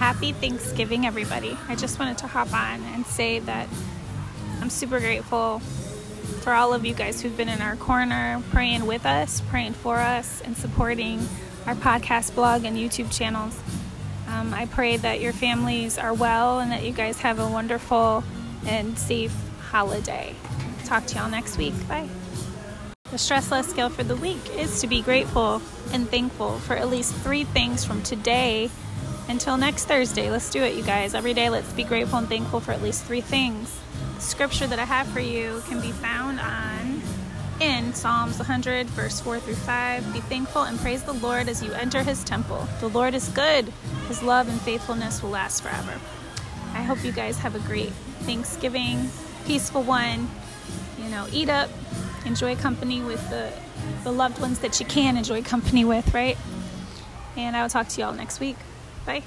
happy Thanksgiving, everybody. I just wanted to hop on and say that I'm super grateful for all of you guys who've been in our corner, praying with us, praying for us, and supporting our podcast, blog, and YouTube channels. Um, I pray that your families are well and that you guys have a wonderful and safe holiday. Talk to y'all next week. Bye. The stress less skill for the week is to be grateful and thankful for at least three things from today until next Thursday. Let's do it, you guys. Every day, let's be grateful and thankful for at least three things. The scripture that I have for you can be found on in Psalms 100, verse 4 through 5. Be thankful and praise the Lord as you enter his temple. The Lord is good, his love and faithfulness will last forever. I hope you guys have a great Thanksgiving, peaceful one. You know, eat up, enjoy company with the, the loved ones that you can enjoy company with, right? And I will talk to y'all next week. Bye.